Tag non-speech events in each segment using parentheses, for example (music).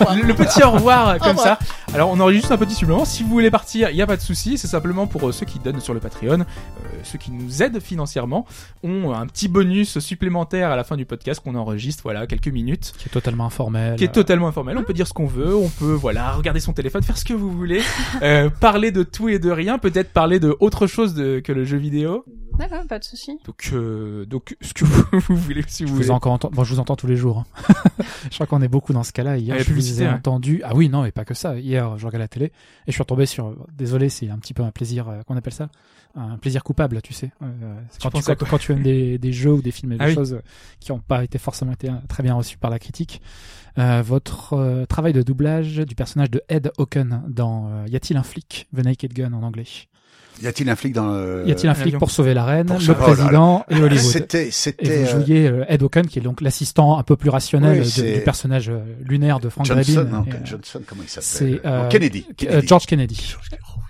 le, petit au revoir comme ça. Alors on enregistre un petit supplément. Si vous voulez partir, il y a pas de souci. C'est simplement pour euh, ceux qui donnent sur le Patreon, euh, ceux qui nous aident financièrement, ont un petit bonus supplémentaire à la fin du podcast qu'on enregistre. Voilà, quelques minutes, Qui est totalement informel. qui est totalement informel. On peut dire ce qu'on veut. On peut voilà regarder son téléphone, faire ce que vous voulez, euh, parler de tout et de rien. Peut-être parler de autre chose de, que le jeu vidéo. D'accord, pas de souci. Donc euh, donc ce que (laughs) vous, vous voulez si vous Je voulez. vous encore entends. Bon, je vous entends tous les jours. hein. (laughs) je crois qu'on est beaucoup dans ce cas-là. Hier, Ah, je vous ai ouais. entendu. Ah oui, non, et pas que ça. Hier, je regardais la télé et je suis retombé sur. Désolé, c'est un petit peu un plaisir. euh, qu'on appelle ça Un plaisir coupable, tu sais. Euh, quand, tu, penses à quand, quand tu aimes des, des jeux ou des films et des Ah oui. choses qui n'ont pas été forcément été euh, très bien reçus par la critique. Euh, votre euh, travail de doublage du personnage de Ed Hocken dans euh, Y a-t-il un flic? The Naked Gun en anglais. Y a-t-il un flic dans le... Y a-t-il un flic pour sauver la reine, Pour le sauver- oh là là. président et Hollywood C'était, et c'était vous euh, jouiez euh, Ed Hocken, qui est donc l'assistant un peu plus rationnel Oui, de- du personnage euh, lunaire de Frank Johnson, Drebin. non, Et, Johnson, comment il s'appelle? c'est euh, Kennedy. euh, Kennedy. George Kennedy. George Kennedy. Oh,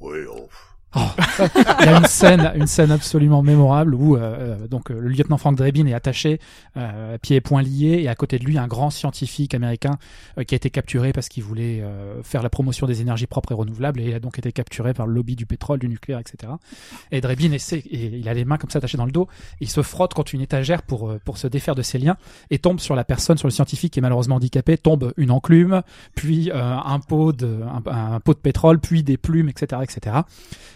oui. Oui, oh. Il y a une scène, une scène absolument mémorable où euh, euh, donc euh, le lieutenant Frank Drebin est attaché, euh, pieds et poings liés, et à côté de lui un grand scientifique américain euh, qui a été capturé parce qu'il voulait euh, faire la promotion des énergies propres et renouvelables, et il a donc été capturé par le lobby du pétrole, du nucléaire, etc. Et Drebin essaie, et il a les mains comme ça attachées dans le dos, il se frotte contre une étagère pour pour se défaire de ses liens, et tombe sur la personne, sur le scientifique qui est malheureusement handicapé, tombe une enclume, puis un pot de un pot de pétrole, puis des plumes, etc., etc.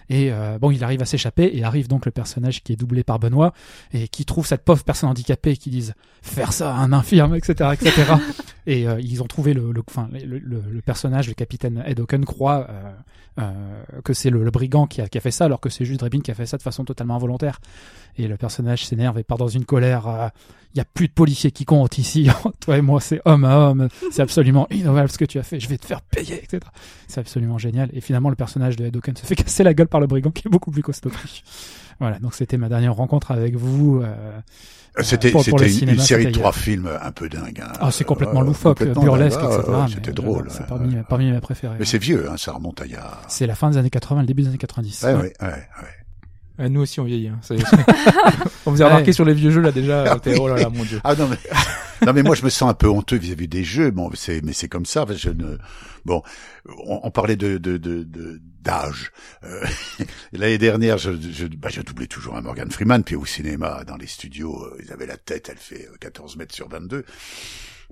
Et euh, bon, il arrive à s'échapper et arrive donc le personnage qui est doublé par Benoît et qui trouve cette pauvre personne handicapée et qui disent faire ça à un infirme, etc., etc. (laughs) et euh, ils ont trouvé le, le, enfin, le, le, le personnage, le capitaine Ed Hocken croit euh, euh, que c'est le, le brigand qui a, qui a fait ça, alors que c'est juste Drebin qui a fait ça de façon totalement involontaire. Et le personnage s'énerve et part dans une colère. Euh, Il y a plus de policiers qui comptent ici. (laughs) Toi et moi, c'est homme à homme. C'est absolument innovable ce que tu as fait. Je vais te faire payer, etc. C'est absolument génial. Et finalement, le personnage de Ed Hocken se fait (laughs) casser la gueule par le brigand qui est beaucoup plus costaud. Voilà, donc c'était ma dernière rencontre avec vous. euh, C'était, le c'était une, série de trois films un peu dingue. hein. Ah, c'est complètement Ouais, loufoque, complètement burlesque, dingue. etc. Ouais, mais C'était drôle. C'est parmi, mes préférés. Mais c'est vieux, hein, ça remonte à il y a... C'est la fin des années 80, le début des années 90. Ouais, Ouais. ouais, ouais, ouais. Euh, nous aussi on vieillit. Hein. (laughs) On vous a remarqué Ouais. sur les vieux jeux là déjà. Ah oui. Oh là là mon dieu. Ah non mais (laughs) non mais moi je me sens un peu honteux vis-à-vis des jeux. Bon c'est mais c'est comme ça. Je ne bon on, on parlait de de de de- d'âge. Euh, (laughs) L'année dernière je je bah, je doublais toujours un Morgan Freeman puis au cinéma dans les studios euh, ils avaient la tête elle fait euh, 14 mètres sur 22.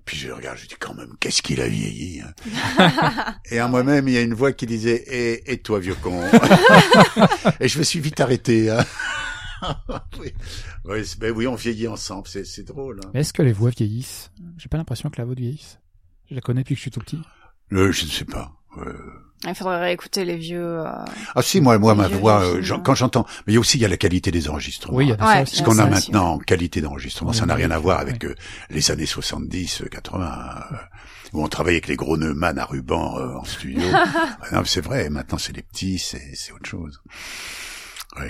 Puis je regarde, je dis quand même, qu'est-ce qu'il a vieilli. hein. (laughs) et en moi-même, il y a une voix qui disait, et, et toi, vieux con? (laughs) et je me suis vite arrêté. hein. (laughs) oui. Oui, ben oui, on vieillit ensemble, c'est c'est drôle. hein. Mais est-ce que les voix vieillissent? J'ai pas l'impression que la voix vieillisse. Je la connais depuis que je suis tout petit. Euh, je ne sais pas. Euh, Il faudrait réécouter les vieux. euh, Ah si, moi, moi, ma voix, je- euh, j'en- quand j'entends, mais il y a aussi il y a la qualité des enregistrements. Oui, il y a Ouais, ça aussi. Ce qu'on a maintenant en qualité d'enregistrement, Oui, ça n'a rien à voir avec euh, les années 70, euh, 80, euh, où on travaillait avec les gros Neumann à ruban euh, en studio. (laughs) Non, mais c'est vrai, maintenant c'est les petits, c'est c'est autre chose. Oui.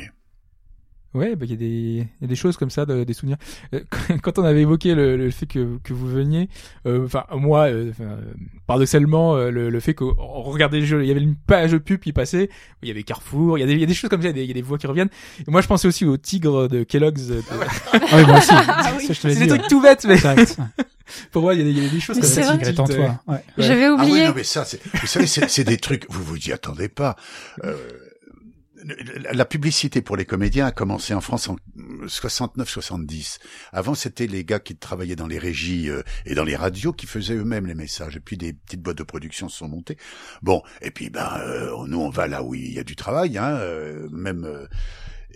Ouais, bah il y a des il y a des choses comme ça, de- des souvenirs. Euh, Quand on avait évoqué le, le fait que que vous veniez, euh, enfin moi, euh, enfin, euh, paradoxalement, euh, le, le fait qu'on regardait les jeux, il y avait une page pub qui passait, il y avait Carrefour, il y a des il y a des choses comme ça, il y a des, il y a des voix qui reviennent. Et moi je pensais aussi au tigre de Kellogg's. euh, de- Ah oui, moi aussi. Ah oui. Ça, je te l'ai C'est des trucs tout bêtes, mais Exact. pour moi il y a des, il y a des choses Mais comme c'est ça. en toi. Ouais. J'avais Ah oui, oublié. non, mais ça, c'est, vous savez, c'est, c'est des trucs, vous vous y attendez pas. Euh, la- publicité pour les comédiens a commencé en France en 69-70. Avant, c'était les gars qui travaillaient dans les régies euh, et dans les radios qui faisaient eux-mêmes les messages. Et puis des petites boîtes de production se sont montées. Bon, et puis ben, euh, nous on va là où il y a du travail, hein, euh, même. euh,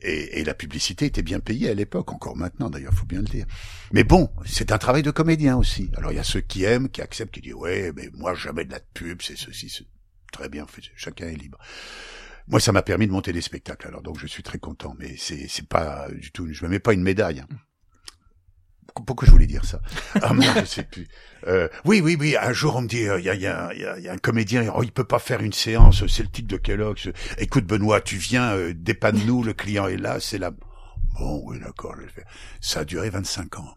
et, la publicité était bien payée à l'époque, encore maintenant d'ailleurs, faut bien le dire. Mais bon, c'est un travail de comédien aussi. Alors il y a ceux qui aiment, qui acceptent, qui disent ouais, mais moi jamais de la pub, c'est ceci, c'est très bien, chacun est libre. Moi, ça m'a permis de monter des spectacles, alors donc je suis très content. Mais c'est c'est pas du tout, je me mets pas une médaille. hein. Pourquoi je voulais dire ça? (laughs) Ah merde, je sais plus. Euh, oui, oui, oui. Un jour, on me dit, il y, a, y, a, y, a, y a un comédien, oh, il peut pas faire une séance. C'est le titre de Kellogg's. Écoute, Benoît, tu viens, euh, dépanne-nous. Le client est là, c'est là. Bon, oui, d'accord, je vais le faire. Ça a duré 25 ans.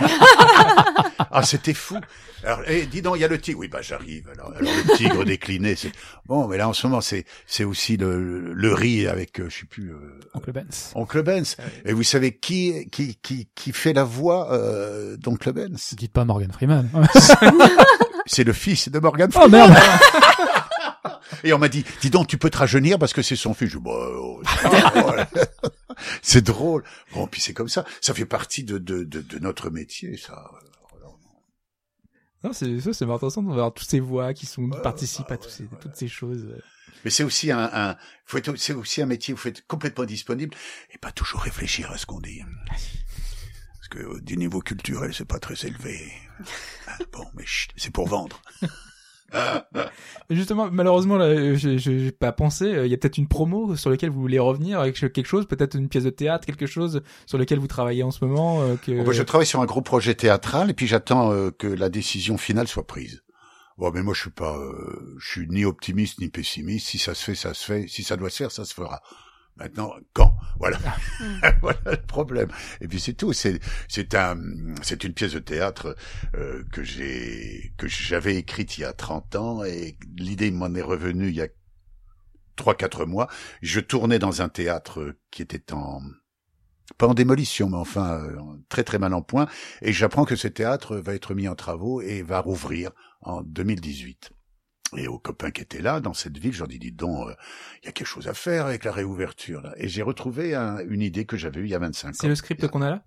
Ah Ah, c'était fou. Alors, eh, dis donc, il y a le tigre. Oui, bah j'arrive. Alors, alors le tigre (laughs) décliné, c'est bon. Mais là, en ce moment, c'est c'est aussi le le riz avec, euh, je sais plus. Euh, Oncle Benz. Oncle Benz. Et vous savez qui qui qui qui fait la voix euh, d'Oncle Benz Dites pas Morgan Freeman. (laughs) C'est le fils de Morgan oh Freeman. merde Et on m'a dit, dis donc, tu peux te rajeunir parce que c'est son fils. Je dis, bah, oh. (laughs) c'est drôle. Bon, puis c'est comme ça. Ça fait partie de de de, de notre métier, ça. Non, c'est ça, c'est intéressant de voir toutes ces voix qui sont qui participent bah à toutes ouais, ces, toutes ces choses. euh. Mais c'est aussi un, un faut être, c'est aussi un métier où faut être complètement disponible et pas toujours réfléchir à ce qu'on dit. Parce que euh, du niveau culturel, c'est pas très élevé. (laughs) Ah, Bon, mais chut, c'est pour vendre. (laughs) Justement, malheureusement, là, euh, j'ai pas pensé. euh, Il y a peut-être une promo sur laquelle vous voulez revenir avec quelque chose, peut-être une pièce de théâtre, quelque chose sur lequel vous travaillez en ce moment. euh, bah, je travaille sur un gros projet théâtral et puis j'attends que la décision finale soit prise. Bon, mais moi je suis pas, je suis ni optimiste ni pessimiste. Si ça se fait, ça se fait. Si ça doit se faire, ça se fera. Maintenant, quand? Voilà, (laughs) voilà le problème. Et puis c'est tout. C'est c'est un c'est une pièce de théâtre euh, que j'ai que j'avais écrite il y a 30 ans et l'idée m'en est revenue il y a trois quatre mois. Je tournais dans un théâtre qui était en pas en démolition, mais enfin euh, très très mal en point. Et j'apprends que ce théâtre va être mis en travaux et va rouvrir en 2018. Et aux copains qui étaient là, dans cette ville, je leur dis, dis donc, euh, il y a quelque chose à faire avec la réouverture. Là. Et j'ai retrouvé un- une idée que j'avais eue il y a 25 ans. C'est le script qu'on a là?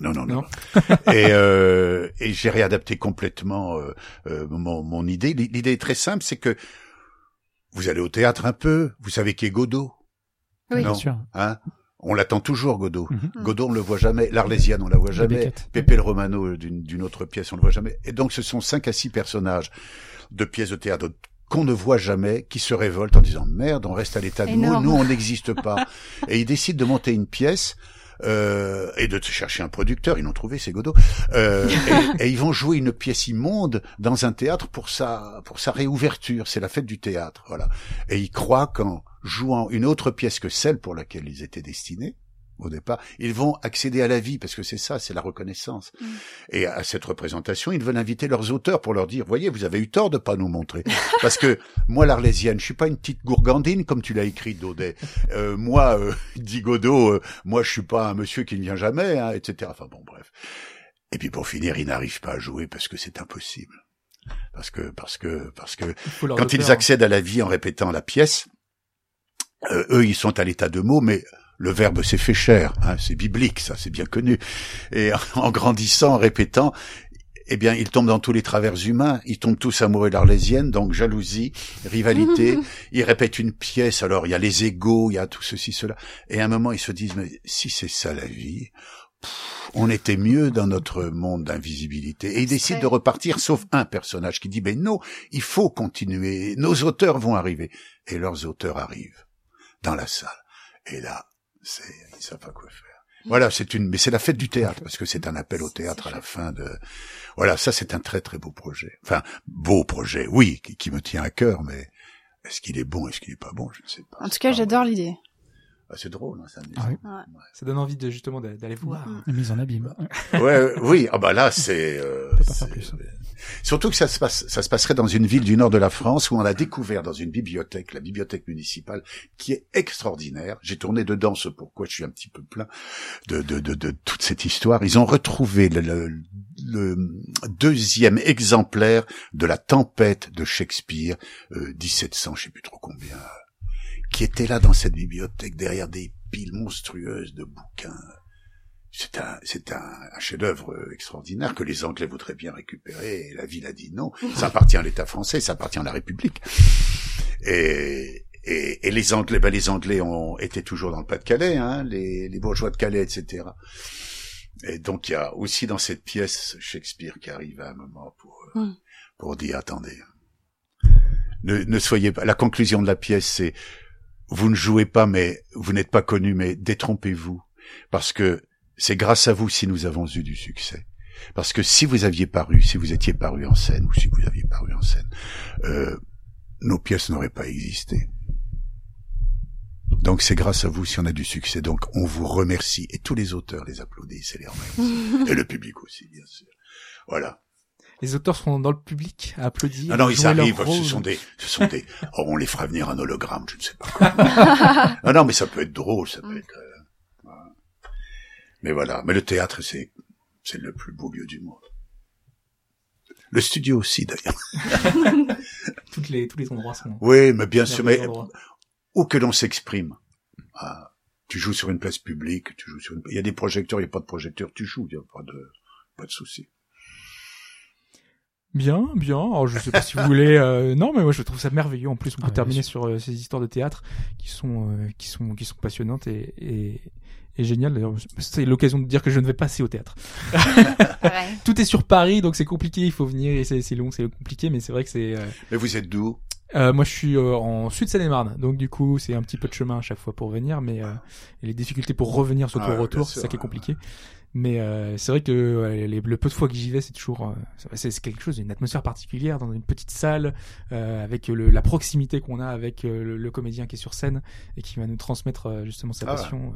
Non, non, non. (laughs) Et euh, et j'ai réadapté complètement euh, euh, mon, mon idée. L'idée est très simple, c'est que vous allez au théâtre un peu, vous savez qui est Godot, Oui. Non. Bien sûr. hein? On l'attend toujours, Godot. Mhm. Godot, on le voit jamais. L'Arlésienne, on la voit jamais. Pépé le Romano euh, d'une autre pièce, on le voit jamais. Et donc, ce sont cinq à six personnages de pièces de théâtre qu'on ne voit jamais, qui se révoltent en disant merde, on reste à l'état de nous, nous on n'existe pas. (laughs) et ils décident de monter une pièce. Euh, et de chercher un producteur, ils l'ont trouvé, c'est Godot. Euh, (laughs) et, et ils vont jouer une pièce immonde dans un théâtre pour sa pour sa réouverture. C'est la fête du théâtre, voilà. Et ils croient qu'en jouant une autre pièce que celle pour laquelle ils étaient destinés au départ, ils vont accéder à la vie parce que c'est ça, c'est la reconnaissance. Mm. Et à cette représentation, ils veulent inviter leurs auteurs pour leur dire, voyez, vous avez eu tort de pas nous montrer, (laughs) parce que moi, l'Arlésienne, je suis pas une petite gourgandine comme tu l'as écrit, Daudet. Euh, moi, euh, (laughs) dit Godot, euh, moi, je suis pas un monsieur qui ne vient jamais, hein, etc. Enfin bon, bref. Et puis pour finir, ils n'arrivent pas à jouer parce que c'est impossible. Parce que, parce que, parce que Il quand ils accèdent à la vie en répétant la pièce, euh, eux, ils sont à l'état de mots, mais le verbe s'est fait cher. Hein, c'est biblique, ça, c'est bien connu. Et (laughs) en grandissant, en répétant, eh bien, ils tombent dans tous les travers humains. Ils tombent tous amoureux de l'Arlésienne, donc jalousie, rivalité. (laughs) ils répètent une pièce, alors il y a les égaux, il y a tout ceci, cela. Et à un moment, ils se disent, mais si c'est ça la vie, pff, on était mieux dans notre monde d'invisibilité. Et ils décident de repartir, sauf un personnage qui dit, ben non, il faut continuer. Nos auteurs vont arriver. Et leurs auteurs arrivent dans la salle. Et là, c'est, ils savent pas quoi faire. Voilà, c'est une, mais c'est la fête du théâtre, parce que c'est un appel au théâtre à la fin de, voilà, ça c'est un très très beau projet. Enfin, beau projet, oui, qui, qui me tient à cœur, mais est-ce qu'il est bon, est-ce qu'il est pas bon, je ne sais pas. En tout cas, j'adore l'idée. Ah, c'est drôle, hein, ça. me dit Ah oui. Ça donne envie de justement d'a- d'aller voir. La mise en abîme. ça. Ouais, euh, oui. Ah bah là, c'est. Euh, c'est- plus. Surtout que ça se passe, ça se passerait dans une ville du nord de la France où on a découvert dans une bibliothèque, la bibliothèque municipale, qui est extraordinaire. J'ai tourné dedans, ce pourquoi je suis un petit peu plein de, de, de, de toute cette histoire. Ils ont retrouvé le, le- le deuxième exemplaire de la tempête de Shakespeare, euh, 1700, je sais plus trop combien, euh, qui était là dans cette bibliothèque derrière des piles monstrueuses de bouquins. C'est un, c'est un, un chef-d'œuvre extraordinaire que les Anglais voudraient bien récupérer. Et la ville a dit non. (laughs) Ça appartient à l'État français, ça appartient à la République. Et, et, et les Anglais, ben les Anglais ont été toujours dans le Pas-de-Calais, hein, les, les bourgeois de Calais, etc. Et donc il y a aussi dans cette pièce Shakespeare qui arrive à un moment pour euh, Mm. pour dire attendez, ne, ne soyez pas. La conclusion de la pièce c'est vous ne jouez pas, mais vous n'êtes pas connu, mais détrompez-vous parce que c'est grâce à vous si nous avons eu du succès. Parce que si vous aviez paru, si vous étiez paru en scène, ou si vous aviez paru en scène, euh, nos pièces n'auraient pas existé. Donc c'est grâce à vous si on a du succès. Donc on vous remercie. Et tous les auteurs les applaudissent et les remercient. (laughs) et le public aussi, bien sûr. Voilà. Les auteurs sont dans le public à applaudir. Ah non, ils arrivent, ce sont des, ce sont des, (laughs) oh, on les fera venir un hologramme, je ne sais pas. Quoi. (laughs) ah non, mais ça peut être drôle, ça peut être, euh, mais voilà. Mais le théâtre, c'est, c'est le plus beau lieu du monde. Le studio aussi, d'ailleurs. (laughs) Toutes les, tous les endroits sont. Oui, mais bien sûr, mais où que l'on s'exprime. Ah, tu joues sur une place publique, tu joues sur une, il y a des projecteurs, il n'y a pas de projecteurs, tu joues, il n'y a pas de, pas de souci. Bien, bien. Alors, je sais pas si vous voulez. (laughs) euh, non, mais moi je trouve ça merveilleux. En plus, on peut Ah, terminer sur euh, ces histoires de théâtre qui sont euh, qui sont qui sont passionnantes et et, et géniales. D'ailleurs, c'est l'occasion de dire que je ne vais pas assez au théâtre. (laughs) (laughs) Tout est sur Paris, donc c'est compliqué. Il faut venir et c'est c'est long, c'est compliqué, mais c'est vrai que c'est. euh, Mais vous êtes d'où? euh, moi, je suis euh, en Sud Seine-et-Marne, donc du coup, c'est un petit peu de chemin à chaque fois pour venir, mais euh, les difficultés pour revenir surtout Ah, au retour, c'est ça qui est ouais. compliqué. Mais euh, c'est vrai que ouais, les, le peu de fois que j'y vais, c'est toujours euh, c'est quelque chose, une atmosphère particulière dans une petite salle euh, avec le, la proximité qu'on a avec euh, le, le comédien qui est sur scène et qui va nous transmettre justement sa Ah. passion.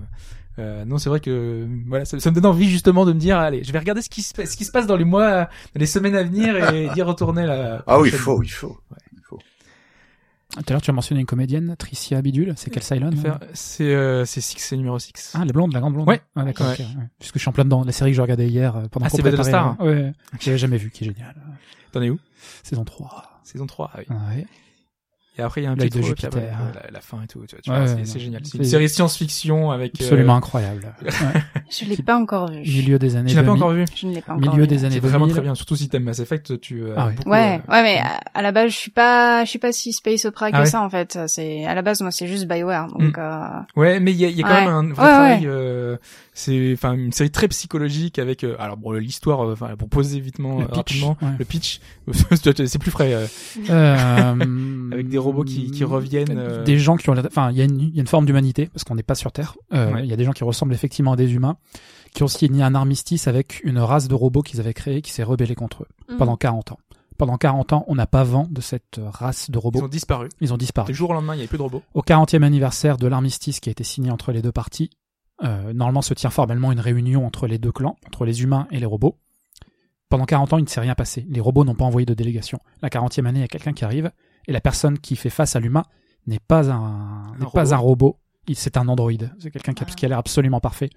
Euh, euh, non, c'est vrai que voilà, ça, ça me donne envie justement de me dire, allez, je vais regarder ce qui se, ce qui se passe dans les mois, dans les semaines à venir et d'y retourner là. Ah oui, il faut, il faut. Il faut. Tout à l'heure, tu as mentionné une comédienne, Tricia Bidule. C'est quelle Cylon C'est euh, c'est Six, c'est numéro 6. Ah, la blonde, la grande blonde. Ouais. Ah, d'accord. Ouais. ok, ouais. Puisque je suis en plein dedans. La série que je regardais hier euh, pendant Ah, c'est préparait, Battlestar euh, Ouais. J'avais jamais vu, qui est génial. T'en es où? Saison 3. Saison 3, ah oui. Ouais. Et après, il y a un petit de après, Jupiter. euh, la, la fin et tout. Tu vois, tu Ouais, vois, c'est génial. C'est une série science-fiction avec... euh, Absolument incroyable. (laughs) Ouais. Je l'ai pas encore vu. Milieu des années Tu l'as pas 2000. encore vu Je ne l'ai pas encore Milieu vu. des années C'est vraiment 2000. très bien. Surtout si t'aimes Mass Effect, tu... euh, Ah ouais. beaucoup, Ouais, euh, ouais, mais à, la base, je suis pas, je suis pas si space opera que Ah ouais ça en fait. C'est à la base, moi, c'est juste Bioware, donc. euh, Ouais, mais il y a, y a quand Ouais. même un vrai Ouais, travail. ouais. euh, c'est enfin une série très psychologique avec euh, alors bon l'histoire euh, enfin pour poser vitement Le euh, pitch, rapidement ouais. le pitch (laughs) c'est plus frais euh, Euh, avec des robots qui, qui reviennent euh, Des gens qui ont, enfin, il y, a une- il y a une forme d'humanité parce qu'on n'est pas sur Terre. Euh, Il Ouais. y a des gens qui ressemblent effectivement à des humains, qui ont signé un armistice avec une race de robots qu'ils avaient créée, qui s'est rebellée contre eux mm. pendant 40 ans. Pendant 40 ans, on n'a pas vent de cette race de ils robots. ont disparu. Ils ont disparu. Du jour au lendemain, il y avait plus de robots. Au 40e anniversaire de l'armistice qui a été signé entre les deux parties, euh, normalement se tient formellement une réunion entre les deux clans, entre les humains et les robots. Pendant 40 ans, il ne s'est rien passé. Les robots n'ont pas envoyé de délégation. La 40e année, il y a quelqu'un qui arrive, et la personne qui fait face à l'humain n'est pas un, n'est robot. pas un robot. C'est un androïde. C'est quelqu'un qui, a- Ah. qui a l'air absolument parfait.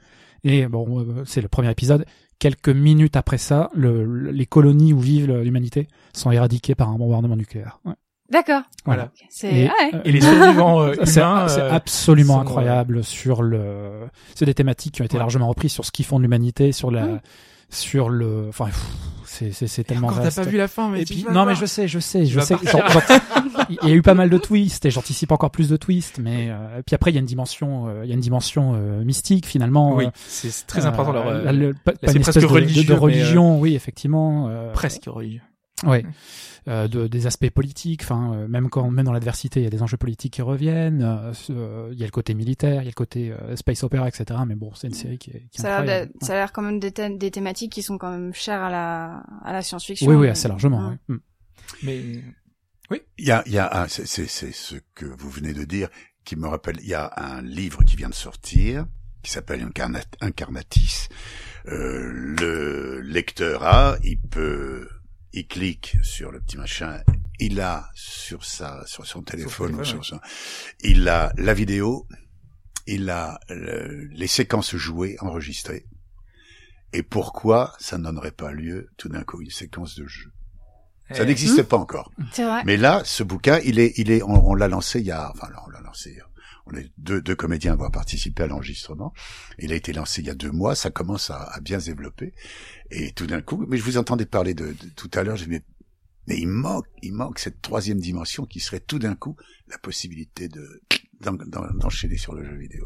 Et bon, euh, c'est le premier épisode. Quelques minutes après ça, le- le- les colonies où vivent l'humanité sont éradiquées par un bombardement nucléaire. Ouais. D'accord. Voilà. C'est Et, ouais. euh, Et les survivants euh, (laughs) c'est humains. c'est euh, absolument sont, euh, incroyable sur le. C'est des thématiques qui ont été Ouais. largement reprises sur ce qu'ils font de l'humanité, sur la, sur le. Enfin, pff, c'est tellement encore, t'as vaste. pas vu la fin, mais Et puis, non, mais je sais, je sais, je sais. Il y a eu pas mal de twists et j'anticipe encore plus de twists, mais euh, et puis après il y a une dimension, euh, il y a une dimension euh, mystique finalement. Oui, euh, c'est très important. leur, euh, là, le- pas, une presque espèce de- de, religieux, de mais, religion, oui, effectivement. presque religieux. Ouais. Euh, de, des aspects politiques, enfin euh, même quand même dans l'adversité, il y a des enjeux politiques qui reviennent. euh, euh, Il y a le côté militaire, il y a le côté euh, space opera, etc. Mais bon, c'est une série qui est, qui est Ça a l'air ça a l'air quand même des, des thématiques qui sont quand même chères à la, à la science-fiction. Oui, oui, assez largement. Ouais. ouais. Mm. Mais Il y a, il y a un, c'est, c'est, c'est ce que vous venez de dire qui me rappelle, il y a un livre qui vient de sortir, qui s'appelle Incarnat, Incarnatis. Euh, le lecteur a, il peut, il clique sur le petit machin, il a sur sa, sur son téléphone, ou téléphone, sur son- il a la vidéo, il a le- les séquences jouées, enregistrées. Et pourquoi ça ne donnerait pas lieu tout d'un coup une séquence de jeu? Ça eh, n'existe pas encore. Vrai. Mais là, ce bouquin, il est, il est, on, on l'a lancé il y a, enfin, on l'a lancé. On est deux, deux comédiens à avoir participé à l'enregistrement. Il a été lancé il y a deux mois. Ça commence à, à bien se développer. Et tout d'un coup, mais je vous entendais parler de, de- tout à l'heure. Je me mais il manque, il manque cette troisième dimension qui serait tout d'un coup la possibilité de d'en- d'en- d'enchaîner sur le jeu vidéo,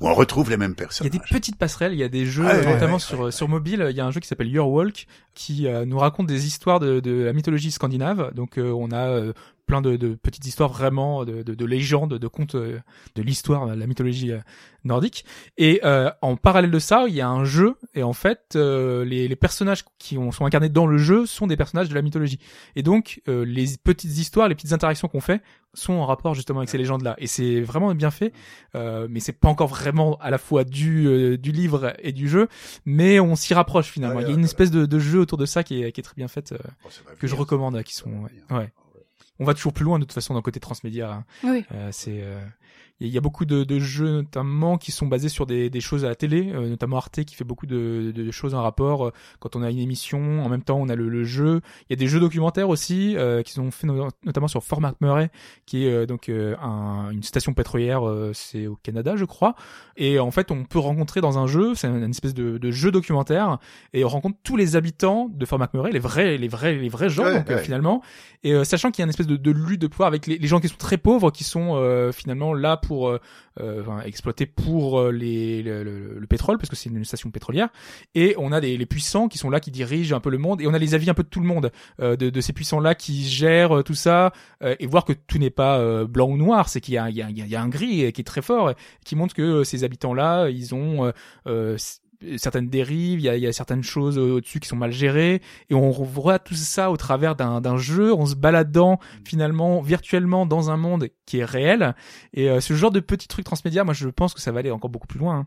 où on retrouve les mêmes Il y a des petites passerelles, il y a des jeux, Ah notamment ouais, sur ouais, sur mobile. Il y a un jeu qui s'appelle Your Walk qui euh, nous raconte des histoires de, de la mythologie scandinave. Donc euh, on a euh, plein de, de petites histoires vraiment de, de, de légendes, de contes euh, de l'histoire, la mythologie euh, nordique. Et euh, en parallèle de ça, il y a un jeu et en fait, euh, les, les personnages qui ont, sont incarnés dans le jeu sont des personnages de la mythologie. Et donc, euh, les petites histoires, les petites interactions qu'on fait sont en rapport justement avec ces légendes-là. Et c'est vraiment bien fait, euh, mais c'est pas encore vraiment à la fois du euh, du livre et du jeu, mais on s'y rapproche finalement. Ouais, il y a une espèce de, de jeu autour de ça qui est, qui est très bien faite, euh, va que je recommande, qui sont ouais. On va toujours plus loin de toute façon le côté transmédia. hein. Oui. Euh, c'est euh, il y a beaucoup de, de jeux notamment qui sont basés sur des, des choses à la télé, euh, notamment Arte qui fait beaucoup de, de choses en rapport. euh, Quand on a une émission, en même temps on a le, le jeu. Il y a des jeux documentaires aussi euh, qui sont faits no- notamment sur Fort McMurray, qui est euh, donc euh, un- une station pétrolière, euh, c'est au Canada je crois. Et en fait on peut rencontrer dans un jeu, c'est une espèce de, de jeu documentaire, et on rencontre tous les habitants de Fort McMurray, les vrais, les vrais, les vrais gens Ouais, donc, euh, ouais. finalement. Et euh, sachant qu'il y a une espèce de, de lutte de pouvoir avec les, les gens qui sont très pauvres, qui sont euh, finalement là pour euh, euh, exploiter pour euh, les, le, le- le pétrole, parce que c'est une station pétrolière. Et on a des, les puissants qui sont là, qui dirigent un peu le monde. Et on a les avis un peu de tout le monde, euh, de, de ces puissants-là qui gèrent euh, tout ça, euh, et voir que tout n'est pas euh, blanc ou noir, c'est qu'il y a, y, a, il y a- un gris euh, qui est très fort, euh, qui montre que euh, ces habitants-là, ils ont... certaines dérives, il y a, il y a certaines choses au-dessus qui sont mal gérées, et on voit tout ça au travers d'un jeu, en se baladant finalement virtuellement dans un monde qui est réel. Et euh, ce genre de petits trucs transmédia, moi je pense que ça va aller encore beaucoup plus loin. hein.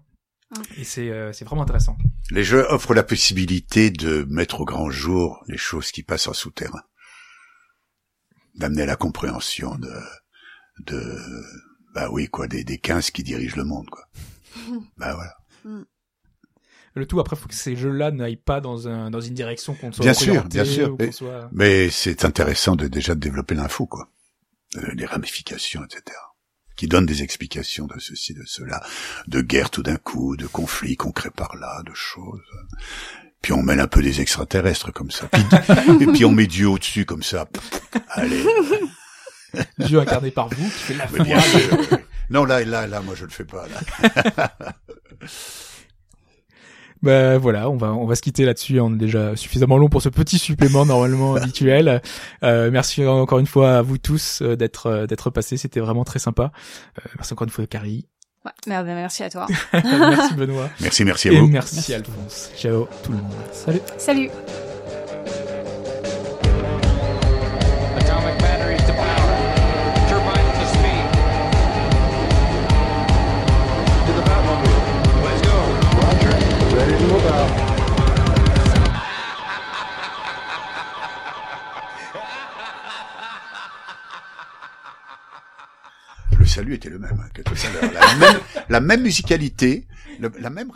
Ah. Et c'est euh, c'est vraiment intéressant. Les jeux offrent la possibilité de mettre au grand jour les choses qui passent en souterrain. D'amener la compréhension de, de, bah oui, quoi, des, des 15 qui dirigent le monde, quoi. (laughs) bah voilà. Le tout après, faut que ces jeux-là n'aillent pas dans un dans une direction qu'on soit Bien sûr, bien sûr. soit- Mais c'est intéressant de déjà de développer l'info, quoi. Euh, les ramifications, etc. Qui donnent des explications de ceci, de cela, de guerre tout d'un coup, de conflits concrets par là, de choses. Puis on mêle un peu des extraterrestres comme ça. Puis, (laughs) et puis on met Dieu au-dessus comme ça. Allez. Dieu incarné par vous, qui fait la Mais bien. Non, là, là, là, moi je le fais pas. Là. (laughs) Ben voilà, on va on va se quitter là-dessus. On est déjà suffisamment long pour ce petit supplément normalement (laughs) habituel. Euh, merci encore une fois à vous tous euh, d'être euh, d'être passés. C'était vraiment très sympa. Euh, merci encore une fois Carrie. Ouais. Ben, merci à toi. (laughs) merci Benoît. Merci, merci à Et vous. merci, Merci. Alphonse. Ciao tout le monde. Salut. Salut. Était le hein, même, la même musicalité, la même